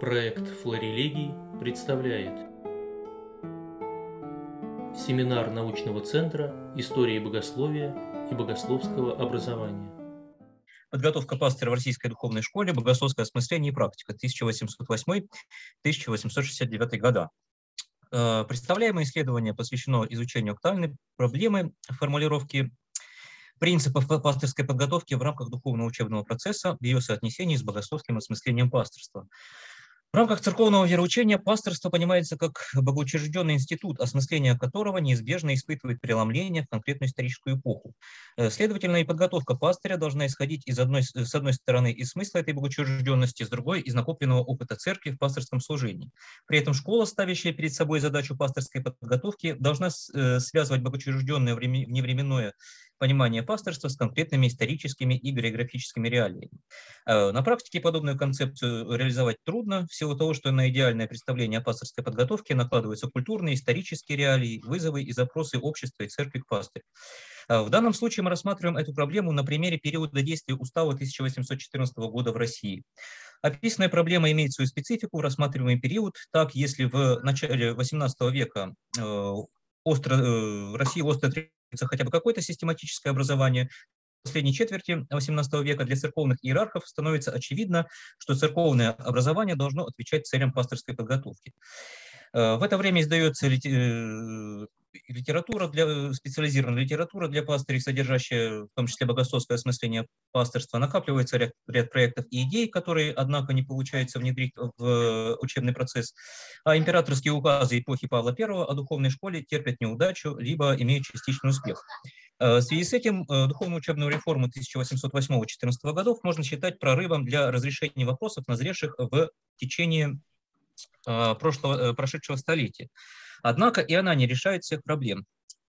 Проект «Флорелегий» представляет Семинар научного центра истории богословия и богословского образования. Подготовка пастыря в Российской духовной школе, богословское осмысление и практика, 1808-1869 года. Э, представляемое исследование посвящено изучению актуальной проблемы формулировки принципов пасторской подготовки в рамках духовного учебного процесса в ее соотнесении с богословским осмыслением пасторства. В рамках церковного вероучения пасторство понимается как богоучрежденный институт, осмысление которого неизбежно испытывает преломление в конкретную историческую эпоху. Э, следовательно, и подготовка пастыря должна исходить из одной, с одной стороны из смысла этой богоучрежденности, с другой – из накопленного опыта церкви в пасторском служении. При этом школа, ставящая перед собой задачу пасторской подготовки, должна э, связывать богоучрежденное вневременное понимание пасторства с конкретными историческими и географическими реалиями. Э, на практике подобную концепцию реализовать трудно, в силу того, что на идеальное представление о пасторской подготовке накладываются культурные, исторические реалии, вызовы и запросы общества и церкви к пастырю. Э, в данном случае мы рассматриваем эту проблему на примере периода действия Устава 1814 года в России. Описанная проблема имеет свою специфику в рассматриваемый период. Так, если в начале XVIII века э, остро, в России остро хотя бы какое-то систематическое образование, в последней четверти XVIII века для церковных иерархов становится очевидно, что церковное образование должно отвечать целям пасторской подготовки. Э, в это время издается э, литература для, специализированная литература для пастырей, содержащая в том числе богословское осмысление пасторства. Накапливается ряд, ряд проектов и идей, которые, однако, не получается внедрить в учебный процесс. А императорские указы эпохи Павла I о духовной школе терпят неудачу, либо имеют частичный успех. Э, в связи с этим духовно-учебную реформу 1808-14 годов можно считать прорывом для разрешения вопросов, назревших в течение Э, прошлого, э, прошедшего столетия. Однако и она не решает всех проблем.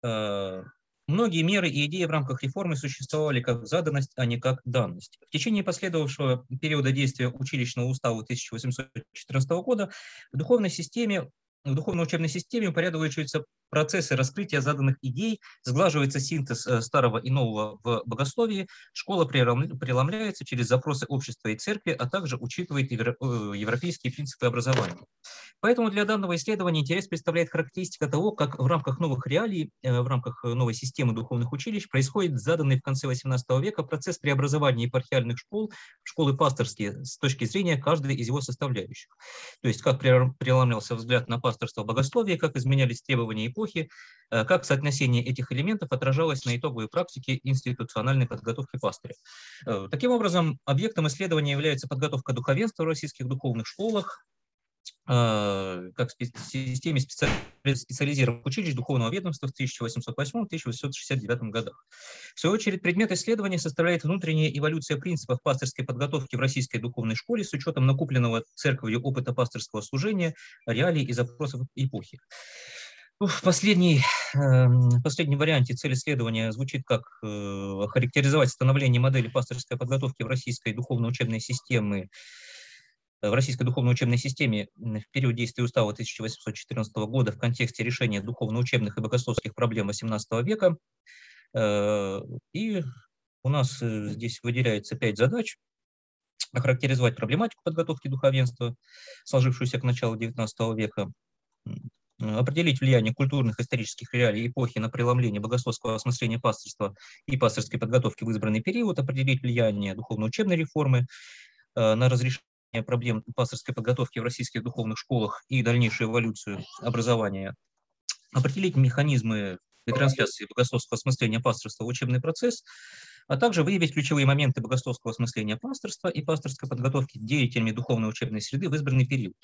Э, многие меры и идеи в рамках реформы существовали как заданность, а не как данность. В течение последовавшего периода действия училищного устава 1814 года в духовной системе в духовно-учебной системе упорядочиваются процессы раскрытия заданных идей, сглаживается синтез э, старого и нового в богословии, школа преломляется через запросы общества и церкви, а также учитывает э, европейские принципы образования. Поэтому для данного исследования интерес представляет характеристика того, как в рамках новых реалий, э, в рамках новой системы духовных училищ происходит заданный в конце XVIII века процесс преобразования епархиальных школ в школы пасторские с точки зрения каждой из его составляющих. То есть как преломлялся взгляд на пасторство богословия, как изменялись требования эпохи, э, как соотношение этих элементов отражалось на итоговой практике институциональной подготовки пастыря. Э, таким образом, объектом исследования является подготовка духовенства в российских духовных школах, э, как системе специализированных училищ духовного ведомства в 1808-1869 годах. В свою очередь, предмет исследования составляет внутренняя эволюция принципов пасторской подготовки в российской духовной школе с учетом накопленного церковью опыта пасторского служения, реалий и запросов эпохи. Ну, в последней, эм, последнем варианте цель исследования звучит как э, характеризовать становление модели пасторской подготовки в российской духовно-учебной системе в российской духовно-учебной системе в период действия устава 1814 года в контексте решения духовно-учебных и богословских проблем XVIII века. Э, и у нас э, здесь выделяется пять задач. Охарактеризовать проблематику подготовки духовенства, сложившуюся к началу XIX века, определить влияние культурных исторических реалий эпохи на преломление богословского осмысления пасторства и пасторской подготовки в избранный период, определить влияние духовно-учебной реформы э, на разрешение проблем пасторской подготовки в российских духовных школах и дальнейшую эволюцию образования, определить механизмы ретрансляции богословского осмысления пасторства в учебный процесс, а также выявить ключевые моменты богословского осмысления пасторства и пасторской подготовки деятелями духовной учебной среды в избранный период.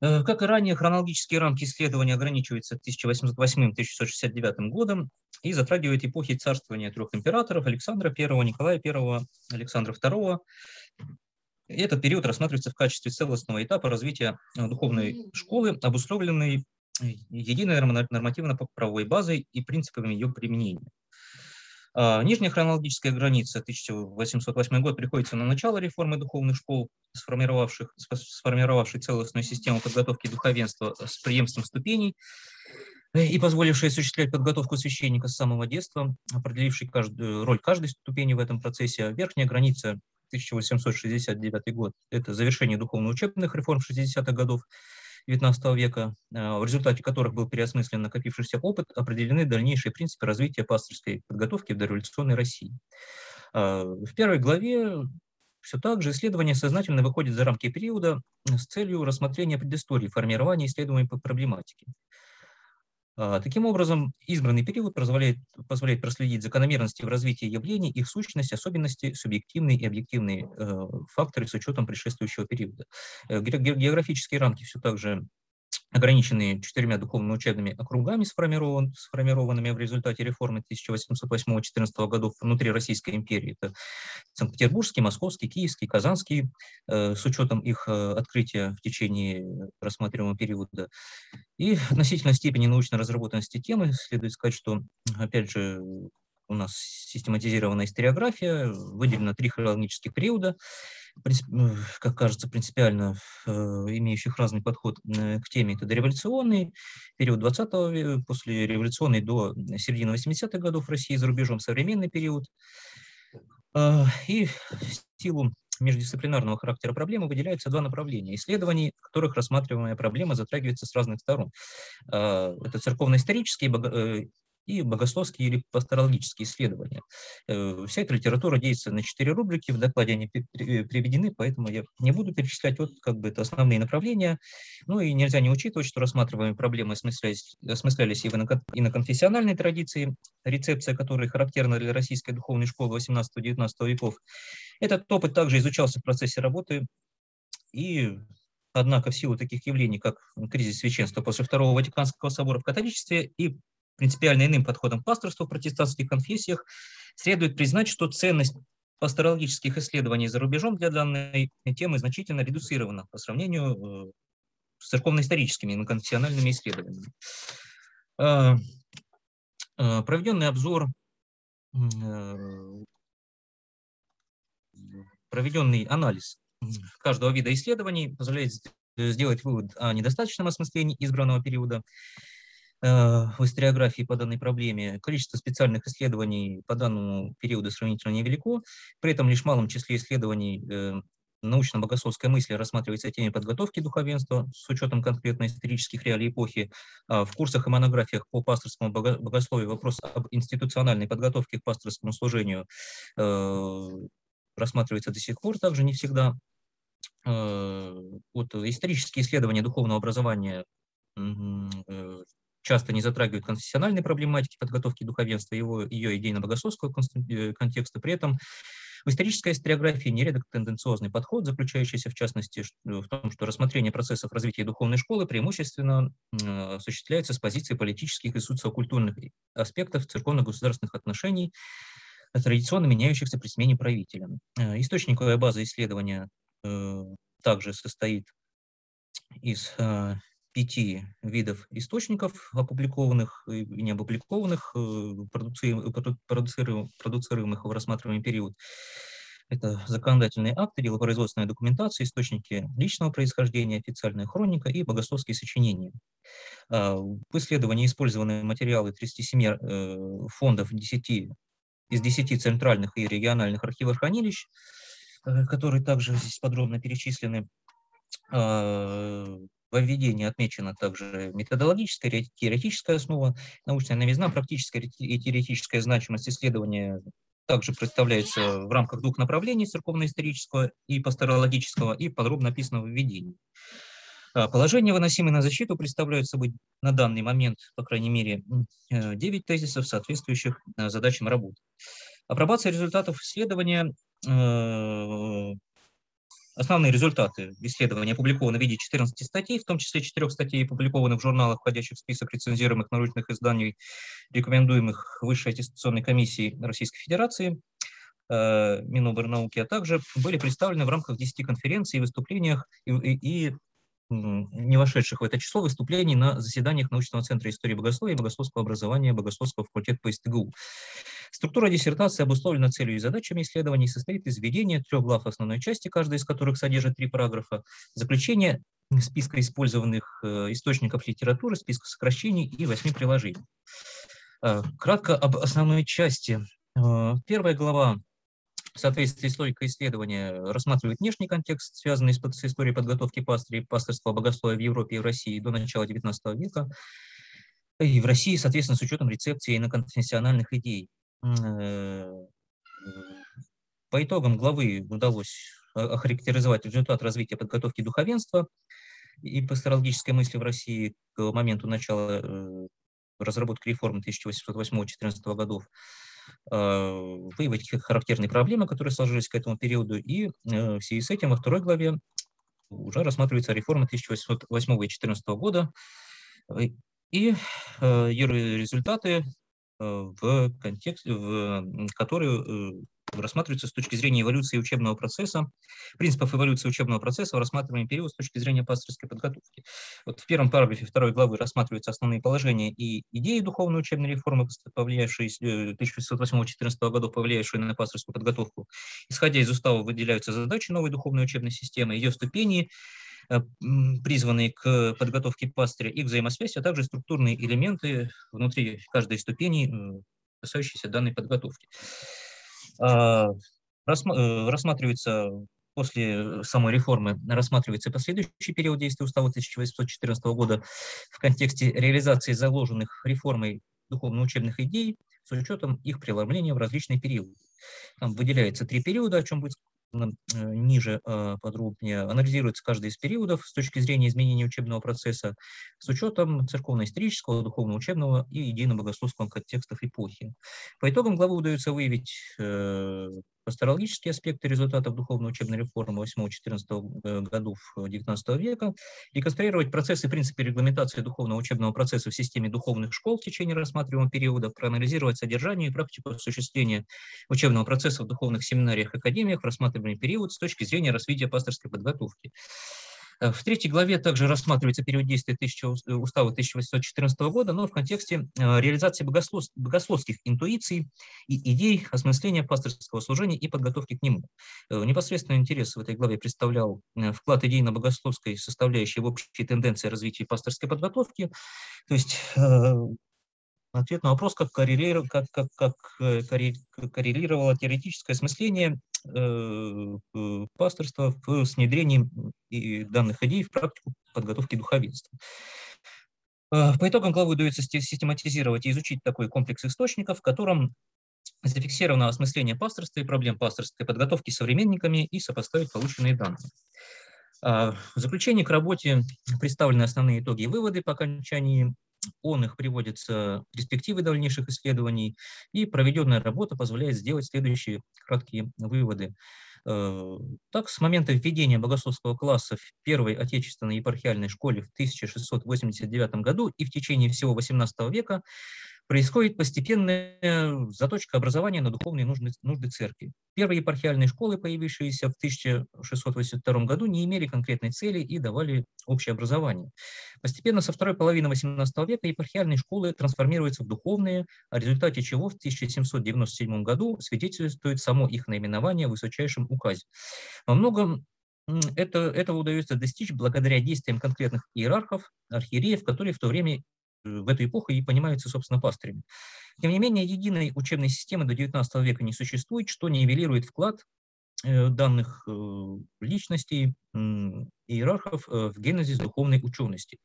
Э, как и ранее, хронологические рамки исследования ограничиваются 1808-1669 годом и затрагивают эпохи царствования трех императоров Александра I, Николая I, Александра II. И этот период рассматривается в качестве целостного этапа развития э, духовной школы, обусловленной единой нормативно-правовой базой и принципами ее применения. А, нижняя хронологическая граница 1808 год приходится на начало реформы духовных школ, сформировавших, сформировавшей целостную систему подготовки духовенства с преемством ступеней э, и позволившей осуществлять подготовку священника с самого детства, определившей каждую, роль каждой ступени в этом процессе. Верхняя граница 1869 год, это завершение духовно-учебных реформ 60-х годов XIX века, в результате которых был переосмыслен накопившийся опыт, определены дальнейшие принципы развития пасторской подготовки в дореволюционной России. В первой главе все так же исследование сознательно выходит за рамки периода с целью рассмотрения предыстории формирования исследуемой проблематики. А, таким образом, избранный период позволяет, позволяет проследить закономерности в развитии явлений, их сущность, особенности, субъективные и объективные э, факторы с учетом предшествующего периода. Э, географические рамки все так же ограниченные четырьмя духовно-учебными округами, сформирован, сформированными в результате реформы 1808-14 годов внутри Российской империи. Это Санкт-Петербургский, Московский, Киевский, Казанский, э, с учетом их э, открытия в течение рассматриваемого периода. И относительно степени научной разработанности темы следует сказать, что, опять же, у нас систематизированная историография, выделено три хронологических периода, ну, как кажется, принципиально э, имеющих разный подход э, к теме. Это дореволюционный период 20 века, после революционный до середины 80-х годов в России, за рубежом современный период. Э, и в силу междисциплинарного характера проблемы выделяются два направления исследований, в которых рассматриваемая проблема затрагивается с разных сторон. Это церковно-исторические и богословские или пасторологические исследования. Э, вся эта литература действует на четыре рубрики, в докладе они приведены, поэтому я не буду перечислять, вот как бы это основные направления. Ну и нельзя не учитывать, что рассматриваемые проблемы осмыслялись, осмыслялись и в иноконфессиональной традиции, рецепция которой характерна для российской духовной школы 18-19 веков. Этот опыт также изучался в процессе работы и Однако в силу таких явлений, как кризис священства после Второго Ватиканского собора в католичестве и принципиально иным подходом к пасторству в протестантских конфессиях, следует признать, что ценность пасторологических исследований за рубежом для данной темы значительно редуцирована по сравнению э, с церковно-историческими и конфессиональными исследованиями. Э, э, проведенный обзор, проведенный анализ каждого вида исследований позволяет сделать вывод о недостаточном осмыслении избранного периода в историографии по данной проблеме. Количество специальных исследований по данному периоду сравнительно невелико, при этом лишь в малом числе исследований э, научно-богословская мысль рассматривается теме подготовки духовенства с учетом конкретно исторических реалий эпохи. А в курсах и монографиях по пасторскому богословию вопрос об институциональной подготовке к пасторскому служению э, рассматривается до сих пор, также не всегда. Э, вот исторические исследования духовного образования э, часто не затрагивают конфессиональной проблематики подготовки духовенства, его, ее идейно-богословского э, контекста. При этом в исторической историографии нередок тенденциозный подход, заключающийся в частности в том, что рассмотрение процессов развития духовной школы преимущественно осуществляется с позиции политических и социокультурных аспектов церковно-государственных отношений, традиционно меняющихся при смене правителя. Э, источниковая база исследования э, также состоит из пяти видов источников, опубликованных и не опубликованных, э, продуцируемых в рассматриваемый период. Это законодательные акты, делопроизводственная документация, источники личного происхождения, официальная хроника и богословские сочинения. А, в исследовании использованы материалы 37 э, фондов 10, из 10 центральных и региональных архивов хранилищ, э, которые также здесь подробно перечислены. Во введении отмечена также методологическая, теоретическая основа, научная новизна, практическая и теоретическая значимость исследования также представляется в рамках двух направлений церковно-исторического и пасторологического и подробно описано в введении. А, положения, выносимые на защиту, представляют собой на данный момент, по крайней мере, 9 э, тезисов, соответствующих э, задачам работы. Апробация результатов исследования э, Основные результаты исследования опубликованы в виде 14 статей, в том числе 4 статей, опубликованных в журналах, входящих в список рецензируемых научных изданий, рекомендуемых Высшей аттестационной комиссией Российской Федерации, э, Миноборнауки, а также были представлены в рамках 10 конференций выступлениях и, и, и не вошедших в это число выступлений на заседаниях научного центра истории богословия и богословского образования Богословского факультета по СТГУ. Структура диссертации обусловлена целью и задачами исследований состоит из введения трех глав основной части, каждая из которых содержит три параграфа, заключение списка использованных э, источников литературы, списка сокращений и восьми приложений. Э, кратко об основной части. Э, первая глава в соответствии с логикой исследования рассматривает внешний контекст, связанный с, историей подготовки пастырей, пастырства богословия в Европе и в России до начала XIX века, и в России, соответственно, с учетом рецепции иноконфессиональных идей. Э, по итогам главы удалось охарактеризовать результат развития подготовки духовенства и пасторологической мысли в России к моменту начала э, разработки реформы 1808-14 годов, э, выявить характерные проблемы, которые сложились к этому периоду, и в связи с этим во второй главе уже рассматривается реформа 1808 и 14 года, и ее результаты в контексте, в, которые э, рассматриваются с точки зрения эволюции учебного процесса, принципов эволюции учебного процесса в рассматриваемый период с точки зрения пасторской подготовки. Вот в первом параграфе второй главы рассматриваются основные положения и идеи духовной учебной реформы, повлиявшие 1608-14 года, повлиявшие на пасторскую подготовку. Исходя из устава выделяются задачи новой духовной учебной системы, ее ступени, Э, призванные к подготовке пастыря, их взаимосвязь, а также структурные элементы внутри каждой ступени, касающиеся данной подготовки. А, э, рассматривается после самой реформы рассматривается последующий период действия устава 1814 года в контексте реализации заложенных реформой духовно-учебных идей с учетом их преломления в различные периоды. Там выделяется три периода, о чем будет Э, ниже а, подробнее, анализируется каждый из периодов с точки зрения изменения учебного процесса с учетом церковно-исторического, духовно-учебного и идейно-богословского контекстов эпохи. По итогам главы удается выявить э, пасторологические аспекты результатов духовно-учебной реформы 8-14 э, годов XIX века, реконструировать процессы и принципы регламентации духовного учебного процесса в системе духовных школ в течение рассматриваемого периода, проанализировать содержание и практику осуществления учебного процесса в духовных семинариях и академиях в рассматриваемый период с точки зрения развития пасторской подготовки. Э, в третьей главе также рассматривается период действия 1000, э, устава 1814 года, но в контексте э, реализации богослов, богословских интуиций и идей осмысления пасторского служения и подготовки к нему. Непосредственный интерес в этой главе представлял вклад идейно-богословской составляющей в общие тенденции развития пасторской подготовки, то есть ответ на вопрос, как, коррелировало, как, как, как коррелировало теоретическое осмысление Э, э, пасторства с внедрением данных идей в практику подготовки духовенства. Э, по итогам главы удается систематизировать и изучить такой комплекс источников, в котором зафиксировано осмысление пасторства и проблем пасторской подготовки современниками и сопоставить полученные данные. В заключение к работе представлены основные итоги и выводы по окончании он их приводится перспективы дальнейших исследований, и проведенная работа позволяет сделать следующие краткие выводы. Э, так, с момента введения богословского класса в первой отечественной епархиальной школе в 1689 году и в течение всего XVIII века происходит постепенная заточка образования на духовные нужды, нужды церкви. Первые епархиальные школы, появившиеся в 1682 году, не имели конкретной цели и давали общее образование. Постепенно со второй половины XVIII века епархиальные школы трансформируются в духовные, о результате чего в 1797 году свидетельствует само их наименование в высочайшем указе. Во многом это, этого удается достичь благодаря действиям конкретных иерархов, архиереев, которые в то время в эту эпоху и понимаются, собственно, пастырями. Тем не менее, единой учебной системы до XIX века не существует, что нивелирует вклад э, данных э, личностей, иерархов э, в генезис духовной учености.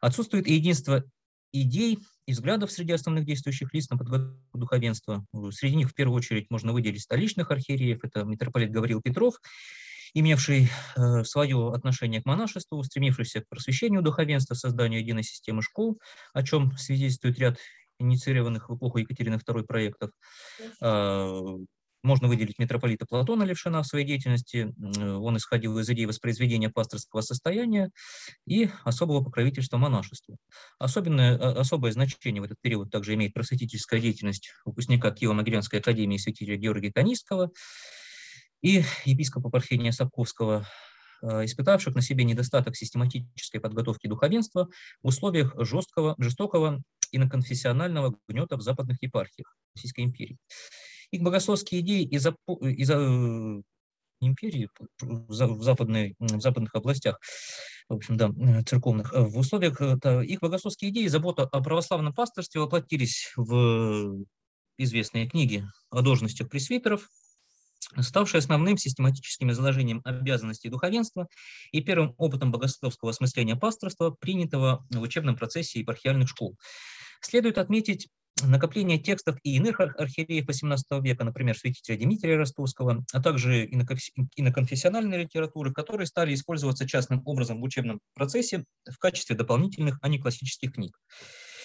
Отсутствует единство идей и взглядов среди основных действующих лиц на подготовку духовенства. Среди них в первую очередь можно выделить столичных архиереев, это митрополит Гаврил Петров, имевший э, свое отношение к монашеству, стремившийся к просвещению духовенства, созданию единой системы школ, о чем свидетельствует ряд инициированных в эпоху Екатерины II проектов. Э, можно выделить митрополита Платона Левшина в своей деятельности. Он исходил из идеи воспроизведения пасторского состояния и особого покровительства монашеству. Особенное, а, особое значение в этот период также имеет просветительская деятельность выпускника Киево-Могилянской академии святителя Георгия Канистского, и епископа Парфения Сапковского, э, испытавших на себе недостаток систематической подготовки духовенства в условиях жесткого, жестокого иноконфессионального гнета в западных епархиях Российской империи. Их богословские идеи из-за из э, империи в, западной, в западных областях, в общем, да, церковных, э, в условиях их богословские идеи и забота о православном пасторстве воплотились в известные книги о должностях пресвитеров, ставший основным систематическим изложением обязанностей духовенства и первым опытом богословского осмысления пасторства, принятого в учебном процессе епархиальных школ. Следует отметить накопление текстов и иных архиереев XVIII века, например, святителя Дмитрия Ростовского, а также иноконфессиональной литературы, которые стали использоваться частным образом в учебном процессе в качестве дополнительных, а не классических книг.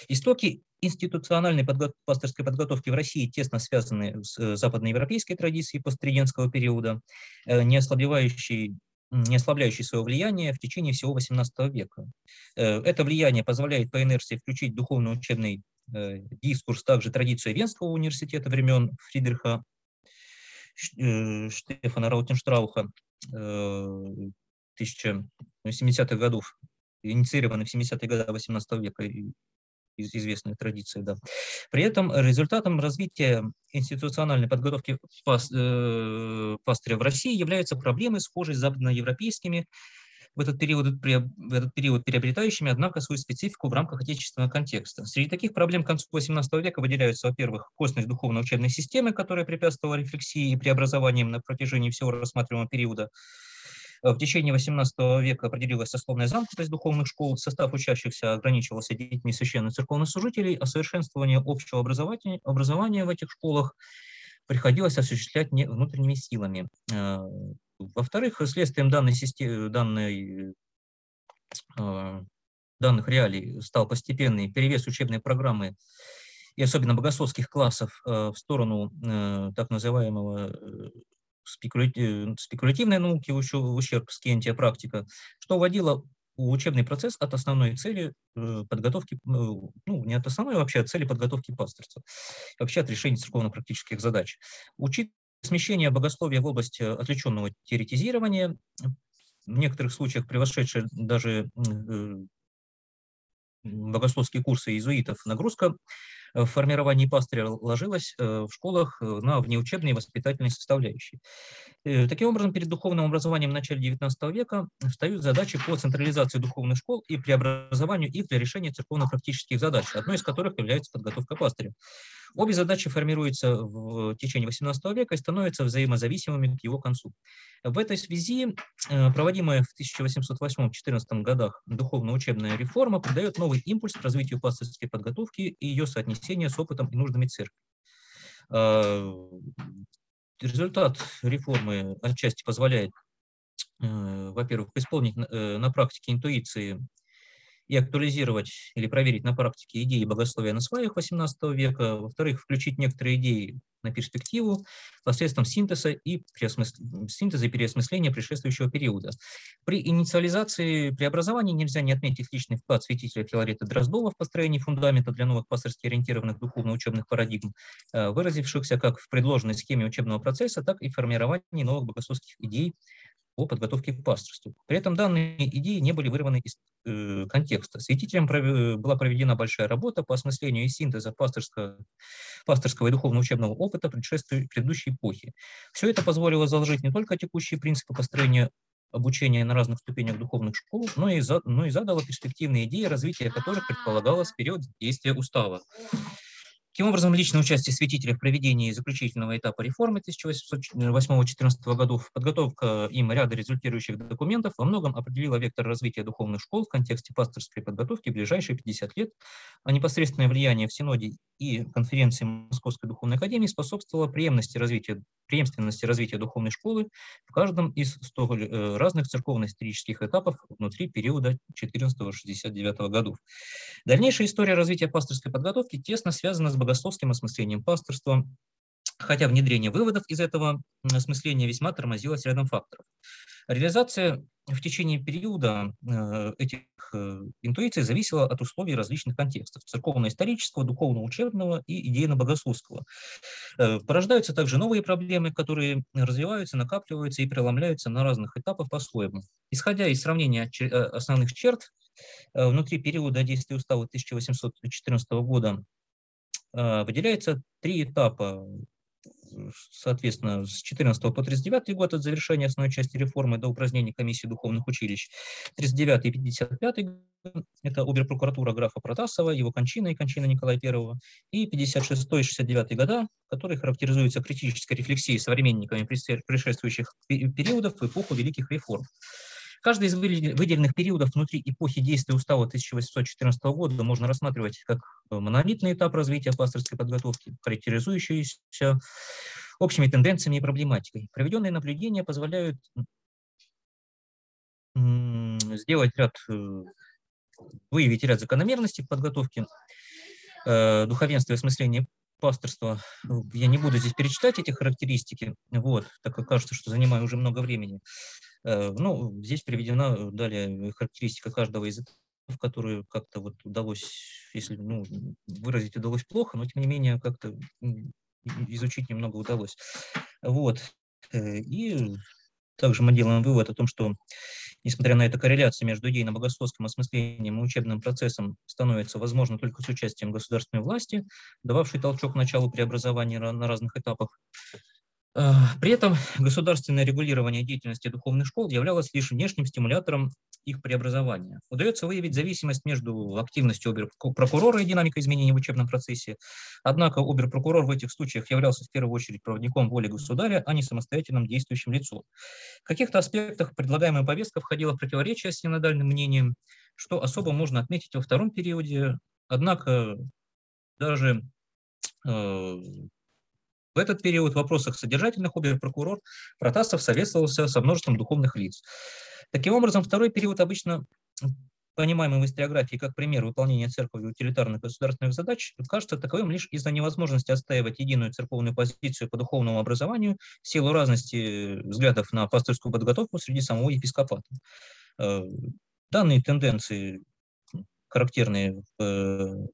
Истоки институциональной подго пасторской подготовки в России тесно связаны с э, западноевропейской традицией посттридентского периода, э, не ослабевающей не ослабляющий свое влияние в течение всего XVIII века. Э, это влияние позволяет по инерции включить духовно-учебный дискурс, также традицию Венского университета времен Фридриха Штефана Раутенштрауха 1070-х годов, инициированный в 70-е годы XVIII века известная традиция, да. При этом результатом развития институциональной подготовки э, пастыря в России являются проблемы, схожие с западноевропейскими, в этот, период, в этот период приобретающими, однако, свою специфику в рамках отечественного контекста. Среди таких проблем к концу XVIII века выделяются, во-первых, косность духовно-учебной системы, которая препятствовала рефлексии и преобразованиям на протяжении всего рассматриваемого периода, в течение XVIII века определилась сословная замкнутость духовных школ, состав учащихся ограничивался детьми священных церковных служителей, а совершенствование общего образования, образования в этих школах приходилось осуществлять не внутренними силами. Э, во-вторых, следствием данной системы, данной, э, данных реалий стал постепенный перевес учебной программы и особенно богословских классов э, в сторону так называемого спекулятивной науки ущерб скентия практика, что вводило учебный процесс от основной цели э, подготовки, ну, ну, не от основной а вообще, от цели подготовки пастырства, вообще от решения церковно-практических задач. Учит смещение богословия в область э, отвлеченного теоретизирования, в некоторых случаях превосшедшее даже э, богословские курсы иезуитов, нагрузка в формировании пастыря ложилась э, в школах э, на внеучебные воспитательные составляющие. Э, таким образом, перед духовным образованием в начале XIX века встают задачи по централизации духовных школ и преобразованию их для решения церковно-практических задач, одной из которых является подготовка пастыря. Обе задачи формируются в течение XVIII века и становятся взаимозависимыми к его концу. В этой связи проводимая в 1808-14 годах духовно-учебная реформа придает новый импульс к развитию пастырской подготовки и ее соотнесения с опытом и нуждами церкви. А, результат реформы отчасти позволяет, э, во-первых, исполнить э, на практике интуиции и актуализировать или проверить на практике идеи богословия на сваях XVIII века, во-вторых, включить некоторые идеи на перспективу посредством синтеза и, синтеза и переосмысления предшествующего периода. При инициализации преобразований нельзя не отметить личный вклад святителя Филарета Дроздова в построении фундамента для новых пасторски ориентированных духовно-учебных парадигм, э, выразившихся как в предложенной схеме учебного процесса, так и в формировании новых богословских идей по подготовке к пасторству. При этом данные идеи не были вырваны из э, контекста. Святителям была проведена большая работа по осмыслению и синтеза пасторского, пасторского и духовно-учебного опыта предыдущей эпохи. Все это позволило заложить не только текущие принципы построения обучения на разных ступенях духовных школ, но и, за, но и задало перспективные идеи, развития которых предполагалось период действия устава. Таким образом, личное участие святителя в проведении заключительного этапа реформы 1808-14 годов, подготовка им ряда результирующих документов во многом определила вектор развития духовных школ в контексте пасторской подготовки в ближайшие 50 лет, а непосредственное влияние в Синоде и конференции Московской духовной академии способствовало преемственности развития, преемственности развития духовной школы в каждом из столь э, разных церковно-исторических этапов внутри периода 14-69 годов. Дальнейшая история развития пасторской подготовки тесно связана с богословским осмыслением пасторства, хотя внедрение выводов из этого осмысления весьма тормозилось рядом факторов. Реализация в течение периода э, этих э, интуиций зависела от условий различных контекстов – церковно-исторического, духовно-учебного и идейно-богословского. Э, порождаются также новые проблемы, которые развиваются, накапливаются и преломляются на разных этапах по-своему. Исходя из сравнения основных черт, внутри периода действия устава 1814 года выделяется три этапа. Соответственно, с 14 по 39 год от завершения основной части реформы до упразднения комиссии духовных училищ, 39 и 55 это оберпрокуратура графа Протасова, его кончина и кончина Николая I, и 56 и 69 года, которые характеризуются критической рефлексией современниками предшествующих периодов в эпоху великих реформ. Каждый из выделенных периодов внутри эпохи действия устава 1814 года можно рассматривать как монолитный этап развития пасторской подготовки, характеризующийся общими тенденциями и проблематикой. Проведенные наблюдения позволяют сделать ряд, э, выявить ряд закономерностей в подготовке э, духовенства и осмысления пасторства. Я не буду здесь перечитать эти характеристики, вот, так как кажется, что занимаю уже много времени. Э, ну, здесь приведена э, далее характеристика каждого из этапов, которую как-то вот удалось, если ну, выразить удалось плохо, но тем не менее как-то изучить немного удалось. Вот. Э, и также мы делаем вывод о том, что несмотря на эту корреляцию между идейно-богословским осмыслением и учебным процессом становится возможно только с участием государственной власти, дававшей толчок началу преобразования на разных этапах, при этом государственное регулирование деятельности духовных школ являлось лишь внешним стимулятором их преобразования. Удается выявить зависимость между активностью оберпрокурора и динамикой изменений в учебном процессе. Однако оберпрокурор в этих случаях являлся в первую очередь проводником воли государя, а не самостоятельным действующим лицом. В каких-то аспектах предлагаемая повестка входила в противоречие с синодальным мнением, что особо можно отметить во втором периоде. Однако даже э, в этот период в вопросах содержательных оберпрокурор Протасов советовался со множеством духовных лиц. Таким образом, второй период обычно понимаемый в историографии как пример выполнения церковью утилитарных государственных задач, кажется таковым лишь из-за невозможности отстаивать единую церковную позицию по духовному образованию в силу разности взглядов на пасторскую подготовку среди самого епископата. Э, данные тенденции характерные в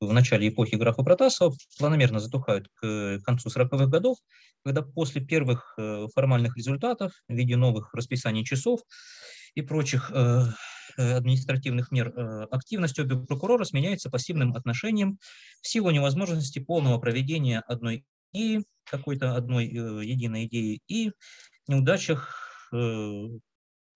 в начале эпохи графа Протасова планомерно затухают к концу 40-х годов, когда после первых э, формальных результатов в виде новых расписаний часов и прочих э, э, административных мер активность обе прокурора сменяется пассивным отношением в силу невозможности полного проведения одной и какой-то одной единой идеи и неудачах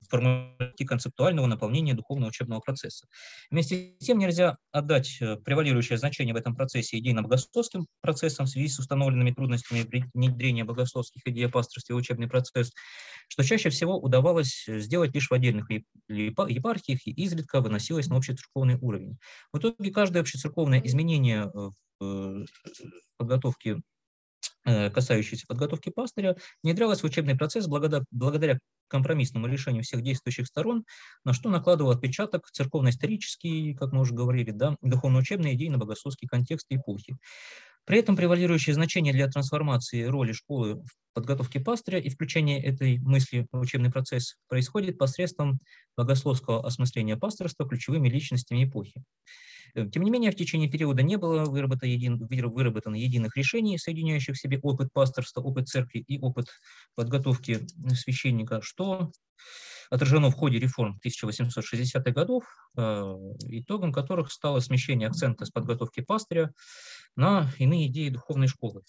формулировки концептуального наполнения духовного учебного процесса. Вместе с тем нельзя отдать э, превалирующее значение в этом процессе идейно-богословским процессам в связи с установленными трудностями внедрения богословских идей о пасторстве в учебный процесс, что чаще всего удавалось сделать лишь в отдельных епархиях и изредка выносилось на общецерковный уровень. В итоге каждое общецерковное изменение в э, подготовке Э, касающиеся подготовки пастыря, внедрялась в учебный процесс благодаря компромиссному решению всех действующих сторон, на что накладывал отпечаток церковно-исторический, как мы уже говорили, да, духовно-учебный, идейно-богословский контекст эпохи. При этом превалирующее значение для трансформации роли школы в подготовке пастыря и включения этой мысли в учебный процесс происходит посредством богословского осмысления пасторства ключевыми личностями эпохи. Э, тем не менее, в течение периода не было выработано, един, выработано единых решений, соединяющих в себе опыт пасторства, опыт церкви и опыт подготовки священника, что отражено в ходе реформ 1860-х годов, э, итогом которых стало смещение акцента с подготовки пастыря на иные идеи духовной школы.